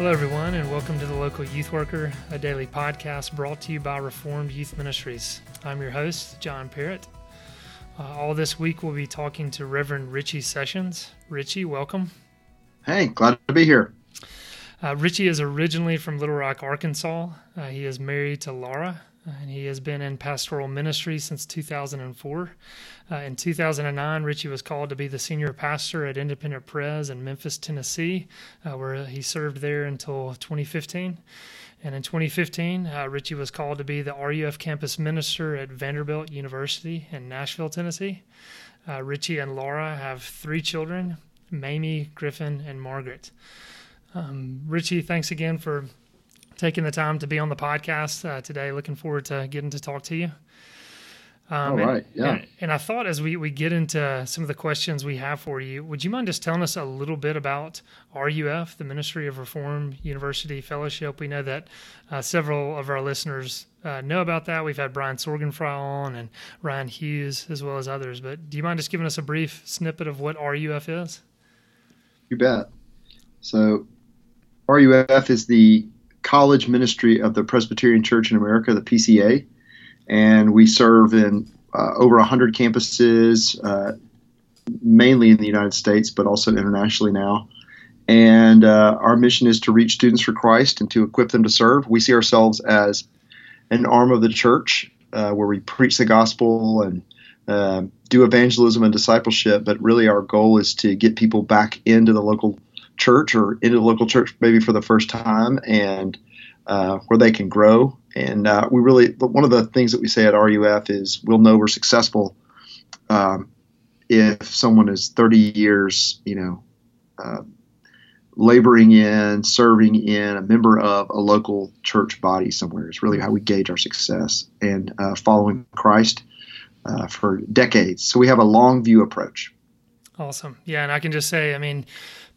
Hello, everyone, and welcome to the Local Youth Worker, a daily podcast brought to you by Reformed Youth Ministries. I'm your host, John Parrott. Uh, all this week, we'll be talking to Reverend Richie Sessions. Richie, welcome. Hey, glad to be here. Uh, Richie is originally from Little Rock, Arkansas. Uh, he is married to Laura, and he has been in pastoral ministry since 2004. Uh, in 2009, Richie was called to be the senior pastor at Independent Pres in Memphis, Tennessee, uh, where he served there until 2015. And in 2015, uh, Richie was called to be the RUF campus minister at Vanderbilt University in Nashville, Tennessee. Uh, Richie and Laura have three children Mamie, Griffin, and Margaret. Um, Richie, thanks again for taking the time to be on the podcast uh, today. Looking forward to getting to talk to you. Um, All and- yeah. And, and I thought as we, we get into some of the questions we have for you, would you mind just telling us a little bit about RUF, the Ministry of Reformed University Fellowship? We know that uh, several of our listeners uh, know about that. We've had Brian Sorgenfrei on and Ryan Hughes, as well as others. But do you mind just giving us a brief snippet of what RUF is? You bet. So, RUF is the college ministry of the Presbyterian Church in America, the PCA, and we serve in uh, over 100 campuses, uh, mainly in the United States, but also internationally now. And uh, our mission is to reach students for Christ and to equip them to serve. We see ourselves as an arm of the church uh, where we preach the gospel and uh, do evangelism and discipleship, but really our goal is to get people back into the local church or into the local church maybe for the first time and uh, where they can grow. And uh, we really, one of the things that we say at RUF is we'll know we're successful um, if someone is 30 years, you know, uh, laboring in, serving in, a member of a local church body somewhere is really how we gauge our success and uh, following Christ uh, for decades. So we have a long view approach. Awesome. Yeah, and I can just say, I mean,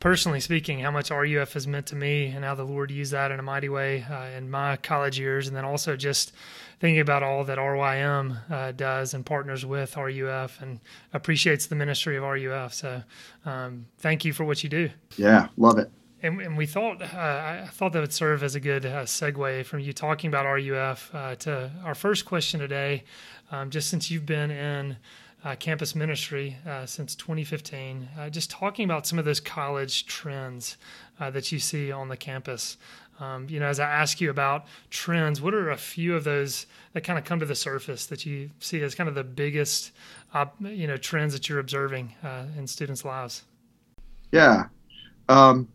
personally speaking, how much RUF has meant to me and how the Lord used that in a mighty way uh, in my college years. And then also just thinking about all that RYM uh, does and partners with RUF and appreciates the ministry of RUF. So um, thank you for what you do. Yeah, love it. And, and we thought uh, I thought that would serve as a good uh, segue from you talking about RUF uh, to our first question today. Um, just since you've been in uh, campus ministry uh, since 2015, uh, just talking about some of those college trends uh, that you see on the campus. Um, you know, as I ask you about trends, what are a few of those that kind of come to the surface that you see as kind of the biggest, you know, trends that you're observing uh, in students' lives? Yeah. Um,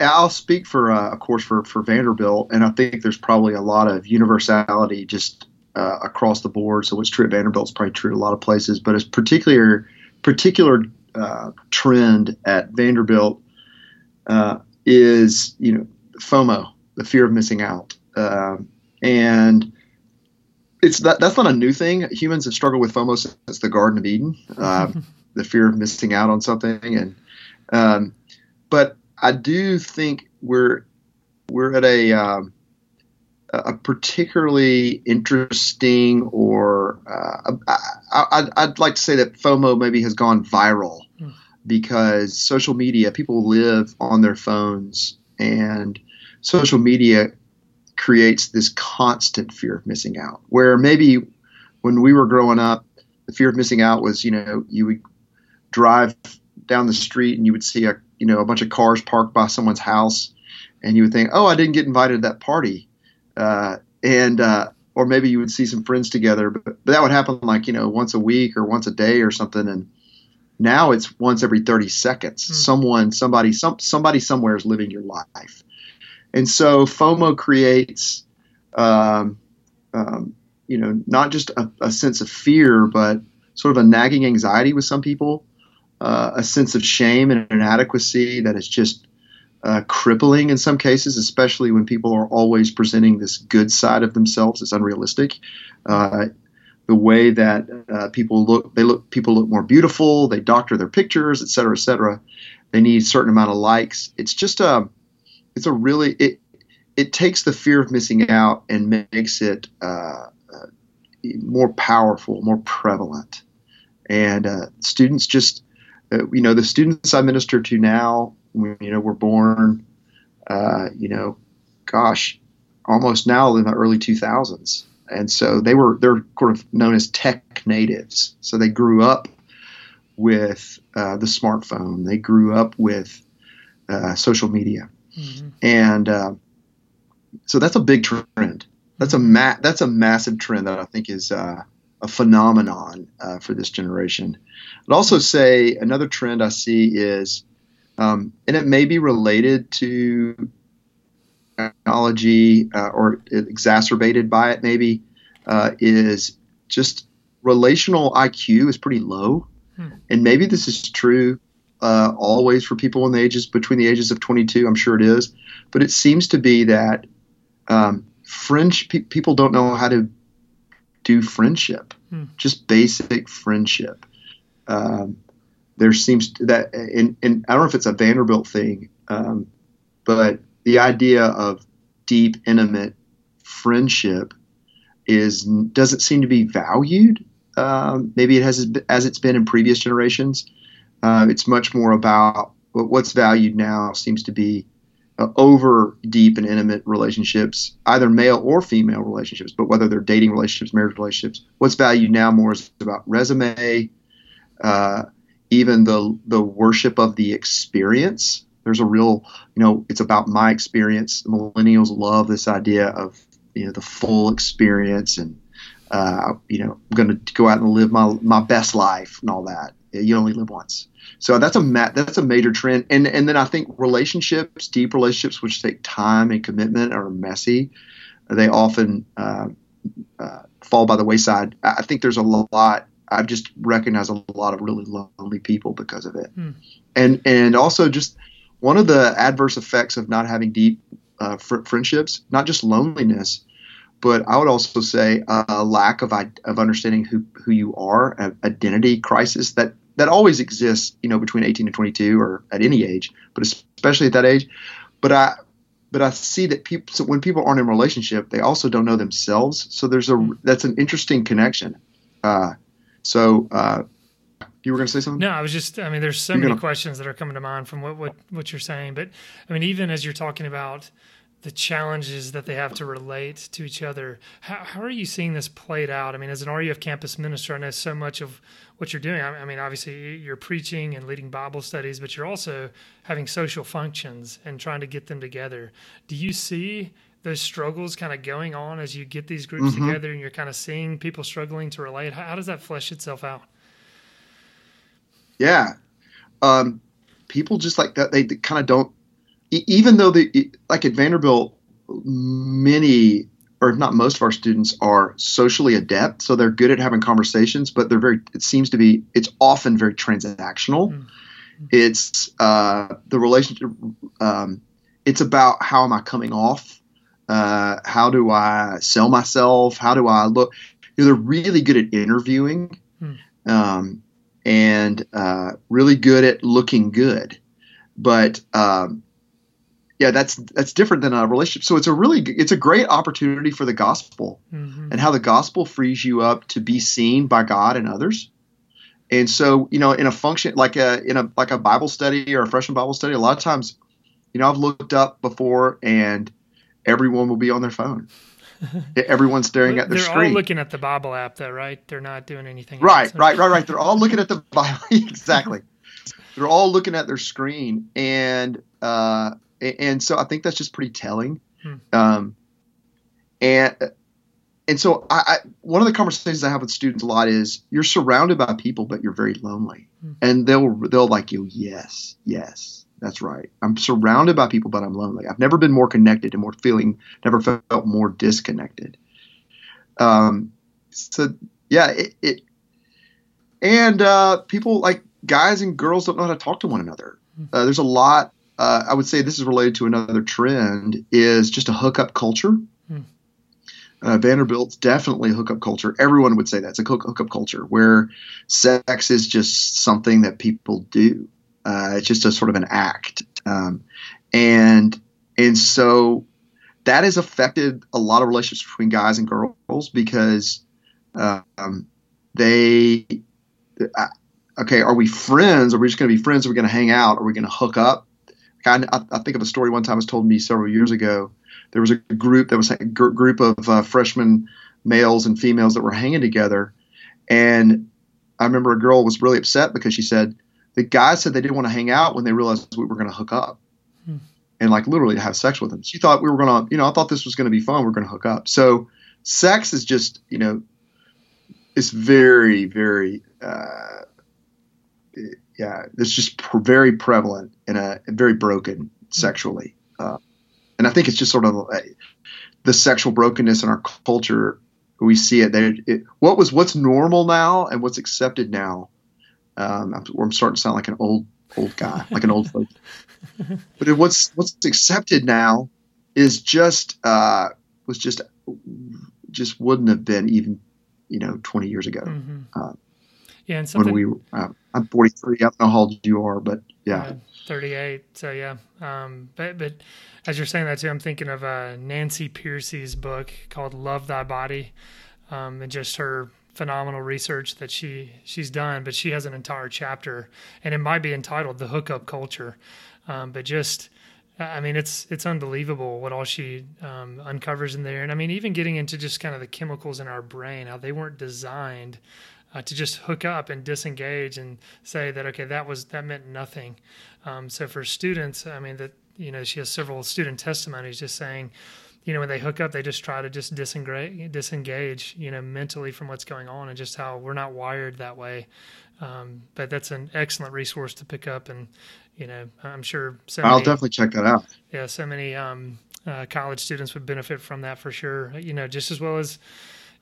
I'll speak for, uh, of course, for, for Vanderbilt, and I think there's probably a lot of universality just uh, across the board. So what's true at Vanderbilt is probably true at a lot of places, but it's particular particular uh, trend at Vanderbilt uh, is you know FOMO, the fear of missing out, um, and it's that that's not a new thing. Humans have struggled with FOMO since the Garden of Eden, uh, the fear of missing out on something, and um, but I do think we're we're at a um, a particularly interesting, or uh, I, I'd like to say that FOMO maybe has gone viral Hmm. because social media, people live on their phones, and social media creates this constant fear of missing out. Where maybe when we were growing up, the fear of missing out was, you know, you would drive down the street and you would see a, you know, a bunch of cars parked by someone's house, and you would think, oh, I didn't get invited to that party, uh, and uh, or maybe you would see some friends together, but, but that would happen like you know once a week or once a day or something, and now it's once every 30 seconds. Hmm. Someone, somebody, some somebody somewhere is living your life, and so FOMO creates um, um, you know, not just a, a sense of fear, but sort of a nagging anxiety with some people, uh, a sense of shame and inadequacy that is just uh, crippling in some cases, especially when people are always presenting this good side of themselves. It's unrealistic. Uh, the way that uh, people look, they look, people look more beautiful. They doctor their pictures, et cetera, et cetera. They need a certain amount of likes. It's just a, it's a really it, it takes the fear of missing out and makes it uh, uh, more powerful, more prevalent. And uh, students just, you know, the students I minister to now, you know, were born, uh, you know, gosh, almost now in the early 2000s. And so they were, they're sort of known as tech natives. So they grew up with uh, the smartphone, they grew up with social media. Mm-hmm. And so that's a big trend. That's a ma- that's a massive trend that I think is uh, a phenomenon uh, for this generation. I'd also say another trend I see is, um, and it may be related to technology uh, or exacerbated by it, maybe, uh, is just relational IQ is pretty low, hmm. and maybe this is true uh, always for people in the ages between the ages of 22. I'm sure it is, but it seems to be that um, French pe- people don't know how to do friendship, hmm. just basic friendship. Um, there seems to, that, and, and I don't know if it's a Vanderbilt thing, um, but the idea of deep, intimate friendship is doesn't seem to be valued. Um, maybe it has as it's been in previous generations. Uh, it's much more about what's valued now seems to be uh, over deep and intimate relationships, either male or female relationships, but whether they're dating relationships, marriage relationships. What's valued now more is about resume, uh, even the the worship of the experience. There's a real, you know, it's about my experience. Millennials love this idea of you know the full experience and uh, you know I'm going to go out and live my my best life and all that. You only live once. So that's a ma- that's a major trend, and and then I think relationships, deep relationships, which take time and commitment, are messy. They often uh, uh, fall by the wayside. I think there's a lot. I've just recognized a lot of really lonely people because of it, hmm. and and also just one of the adverse effects of not having deep uh, fr- friendships, not just loneliness, but I would also say a lack of of understanding who who you are, an identity crisis that that always exists, you know, between 18 and 22 or at any age, but especially at that age. But I, but I see that people, so when people aren't in a relationship, they also don't know themselves. So there's a, that's an interesting connection. Uh, so, uh, you were going to say something? No, I was just, I mean, there's so you're many gonna... questions that are coming to mind from what, what, what you're saying, but I mean, even as you're talking about, the challenges that they have to relate to each other. How, how are you seeing this played out? I mean, as an RUF campus minister, I know so much of what you're doing. I, I mean, obviously, you're preaching and leading Bible studies, but you're also having social functions and trying to get them together. Do you see those struggles kind of going on as you get these groups mm-hmm. together and you're kind of seeing people struggling to relate? How, how does that flesh itself out? Yeah. Um, people just like that, they kind of don't even though the like at Vanderbilt, many or if not most of our students are socially adept, so they're good at having conversations, but they're very. It seems to be. It's often very transactional. Mm-hmm. It's uh, the relationship. Um, it's about how am I coming off? Uh, how do I sell myself? How do I look? You know, they're really good at interviewing, mm. um, and uh, really good at looking good. But um, yeah, that's that's different than a relationship. So it's a really it's a great opportunity for the gospel mm-hmm. and how the gospel frees you up to be seen by God and others. And so, you know, in a function like a in a like a Bible study or a freshman Bible study, a lot of times, you know, I've looked up before and everyone will be on their phone. Everyone's staring at their They're screen. They're all looking at the Bible app, though, right? They're not doing anything. Right, else. right, right, right. They're all looking at the Bible. exactly. They're all looking at their screen, and uh, and so I think that's just pretty telling. Hmm. Um, and and so I, I, one of the conversations I have with students a lot is you're surrounded by people, but you're very lonely, hmm. and they'll they'll like you. Yes, yes, that's right. I'm surrounded by people, but I'm lonely. I've never been more connected and more feeling, never felt more disconnected. Um, so yeah, it, it and uh, people like guys and girls don't know how to talk to one another. Uh, there's a lot. Uh, I would say this is related to another trend is just a hookup culture. Hmm. Uh, Vanderbilt's definitely a hookup culture. Everyone would say that it's a hookup culture where sex is just something that people do. Uh, it's just a sort of an act, um, and and so that has affected a lot of relationships between guys and girls because um, they okay are we friends? Are we just going to be friends? Are we going to hang out? Are we going to hook up? I, I think of a story one time was told me several years ago. There was a group that was a gr- group of uh, freshman males and females that were hanging together. And i remember a girl was really upset because she said the guys said they didn't want to hang out when they realized we were going to hook up. And like literally have sex with them she thought we were going to you know i thought this was going to be fun we are going to hook up. So sex is just you know it's very very uh, yeah it's just pr- very prevalent and a very broken sexually uh, and i think it's just sort of uh, the sexual brokenness in our culture we see it there it, what was what's normal now and what's accepted now um, I'm, I'm starting to sound like an old old guy like an old folk but it, what's what's accepted now is just uh, was just just wouldn't have been even you know 20 years ago Mhm. uh, Yeah, and something. when we uh, I'm 43 I don't know how old you are but yeah Uh, 38. So yeah. Um, but but as you're saying that too, I'm thinking of uh, Nancy Pearcey's book called "Love Thy Body," um, and just her phenomenal research that she she's done. But she has an entire chapter, and it might be entitled "The Hookup Culture." Um, but just I mean, it's it's unbelievable what all she um, uncovers in there, and I mean, even getting into just kind of the chemicals in our brain, how they weren't designed uh, to just hook up and disengage and say that okay, that was that meant nothing. Um, so for students, I mean that you know she has several student testimonies just saying, you know, when they hook up, they just try to just disengage, disengage, you know, mentally from what's going on, and just how we're not wired that way. Um, but that's an excellent resource to pick up, and you know, I'm sure so I'll many, definitely check that out yeah, so many um, uh, college students would benefit from that for sure. You know, just as well as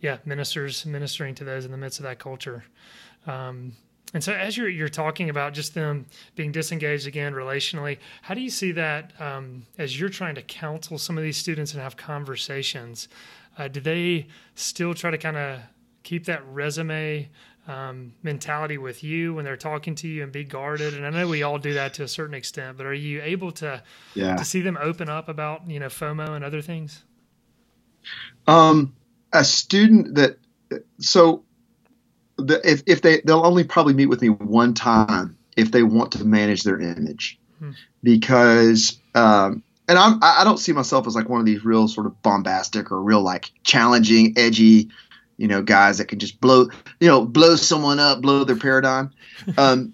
yeah, ministers ministering to those in the midst of that culture. Um, and so, as you're you're talking about just them being disengaged again relationally, how do you see that um, as you're trying to counsel some of these students and have conversations? Uh, do they still try to kind of keep that resume um, mentality with you when they're talking to you and be guarded? And I know we all do that to a certain extent, but are you able to yeah to see them open up about you know FOMO and other things? um a student that so the, if, if they they'll only probably meet with me one time if they want to manage their image Hmm. because um and I'm, I I don't see myself as like one of these real sort of bombastic or real like challenging, edgy, you know, guys that can just blow, you know, blow someone up, blow their paradigm. Um,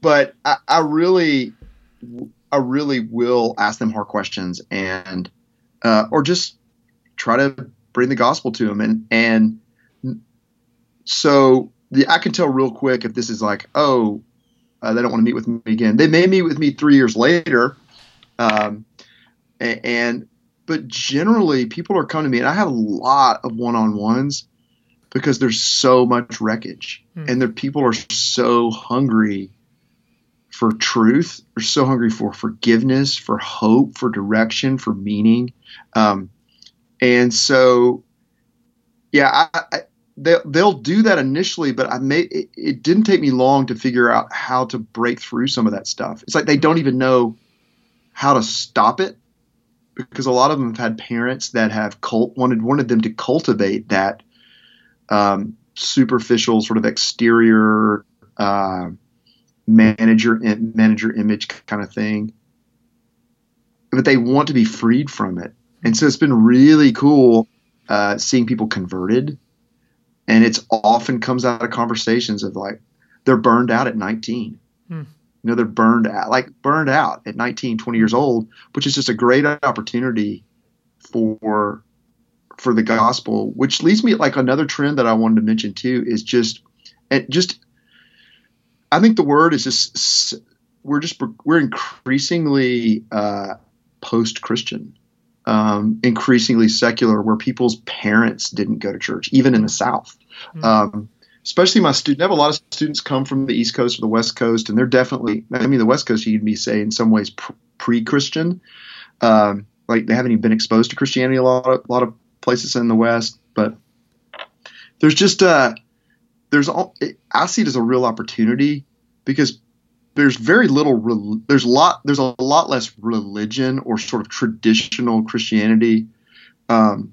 but I, I really, I really will ask them hard questions and, uh, or just try to bring the gospel to them. And, and so the, I can tell real quick if this is like, oh, uh, they don't want to meet with me again. They may meet with me three years later. Um, a- and but generally people are coming to me and i have a lot of one-on-ones because there's so much wreckage Hmm. and the people are so hungry for truth they're so hungry for forgiveness for hope for direction for meaning um, and so yeah I, I, they, they'll do that initially but i may it, it didn't take me long to figure out how to break through some of that stuff. It's like they don't even know how to stop it because a lot of them have had parents that have cult wanted wanted them to cultivate that um, superficial sort of exterior uh, manager manager image kind of thing, but they want to be freed from it, and so it's been really cool uh, seeing people converted, and it's often comes out of conversations of like they're burned out at 19 you know they're burned out like burned out at 19 20 years old which is just a great opportunity for for the gospel which leads me like another trend that i wanted to mention too is just and just i think the word is just we're just we're increasingly uh, post-christian um, increasingly secular where people's parents didn't go to church even in the south Mm-hmm. Um, especially my student. I have a lot of students come from the East Coast or the West Coast, and they're definitely. I mean, the West Coast you would be say in some ways pre-Christian, um, like they haven't even been exposed to Christianity a lot, of, a lot of places in the West. But there's just uh, there's all I see it as a real opportunity because there's very little. There's a lot. There's a lot less religion or sort of traditional Christianity um,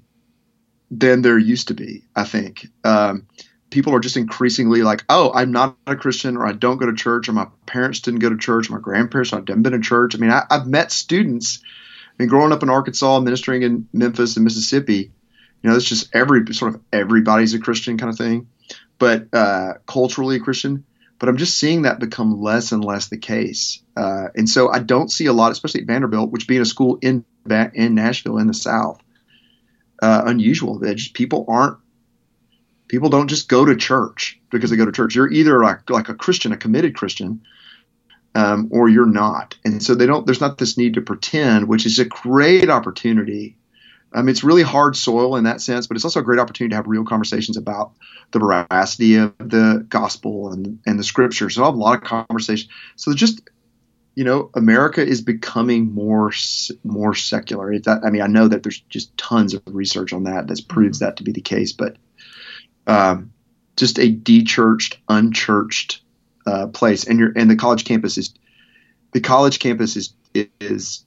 than there used to be. I think. Um, people are just increasingly like, oh, I'm not a Christian, or I don't go to church, or my parents didn't go to church, or my grandparents have never been to church. I mean, I, have met students, I mean, growing up in Arkansas, ministering in Memphis and Mississippi, you know, it's just every sort of everybody's a Christian kind of thing, but uh, culturally a Christian. But I'm just seeing that become less and less the case, uh, and so I don't see a lot, especially at Vanderbilt, which being a school in in Nashville in the South, uh, unusual that just people aren't people don't just go to church because they go to church. You're either like like a Christian, a committed Christian, um, or you're not. And so they don't. There's not this need to pretend, which is a great opportunity. Um, it's really hard soil in that sense, but it's also a great opportunity to have real conversations about the veracity of the gospel and and the scriptures. So I have a lot of conversation. So just you know, America is becoming more more secular. I mean, I know that there's just tons of research on that that proves mm-hmm. that to be the case, but um, just a dechurched, unchurched uh, place. And your and the college campus is the college campus is is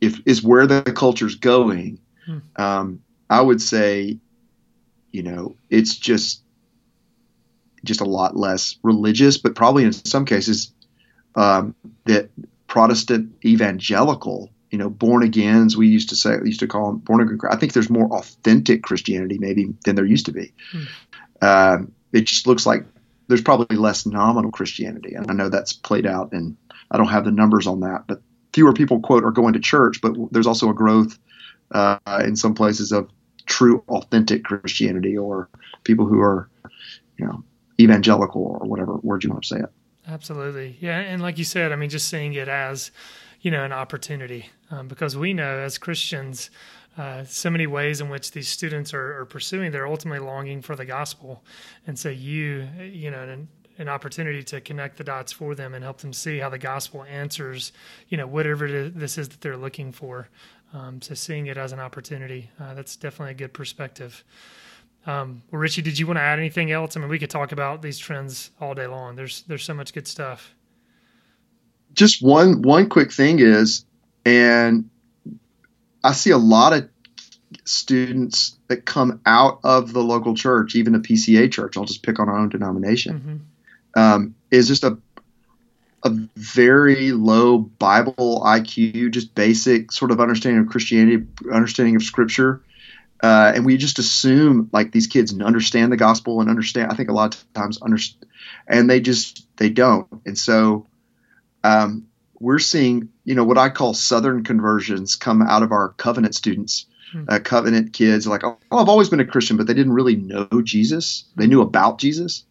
if is where the culture's going. Hmm. Um, I would say, you know, it's just just a lot less religious, but probably in some cases um, that Protestant evangelical, you know, born agains. We used to say, used to call them born again. I think there's more authentic Christianity maybe than there used to be. Hmm. Um, it just looks like there's probably less nominal Christianity, and I know that's played out, and I don't have the numbers on that, but fewer people quote are going to church, but there's also a growth uh, in some places of true, authentic Christianity, or people who are, you know, evangelical or whatever word you want to say it. Absolutely, yeah, and like you said, I mean, just seeing it as, you know, an opportunity, um, because we know as Christians uh, so many ways in which these students are, are, pursuing they're ultimately longing for the gospel and so you you know an, an, opportunity to connect the dots for them and help them see how the gospel answers you know whatever this is that they're looking for um, so seeing it as an opportunity uh, that's definitely a good perspective um, well richie did you want to add anything else i mean we could talk about these trends all day long there's there's so much good stuff just one one quick thing is and I see a lot of students that come out of the local church, even a PCA church. I'll just pick on our own denomination. Mm-hmm. Um, is just a a very low Bible IQ, just basic sort of understanding of Christianity, understanding of Scripture, uh, and we just assume like these kids understand the gospel and understand. I think a lot of times understand, and they just they don't. And so um, we're seeing, you know, what I call Southern conversions come out of our covenant students, hmm. uh, covenant kids. Like, oh, I've always been a Christian, but they didn't really know Jesus. They knew about Jesus,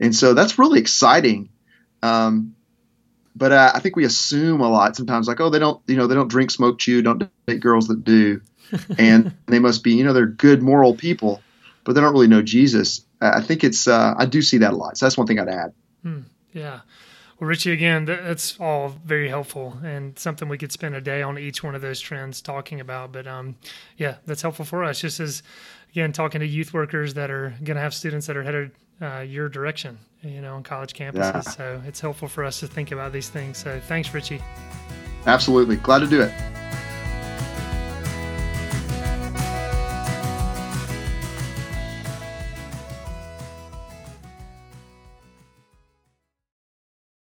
and so that's really exciting. Um, but uh, I think we assume a lot sometimes, like, oh, they don't, you know, they don't drink, smoke, chew, don't date girls that do, and they must be, you know, they're good moral people, but they don't really know Jesus. I think it's, uh, I do see that a lot. So that's one thing I'd add. Hmm. Yeah. Well, Richie, again, that's all very helpful and something we could spend a day on each one of those trends talking about. But um, yeah, that's helpful for us. Just as again, talking to youth workers that are going to have students that are headed uh, your direction, you know, on college campuses. Yeah. So it's helpful for us to think about these things. So thanks, Richie. Absolutely, glad to do it.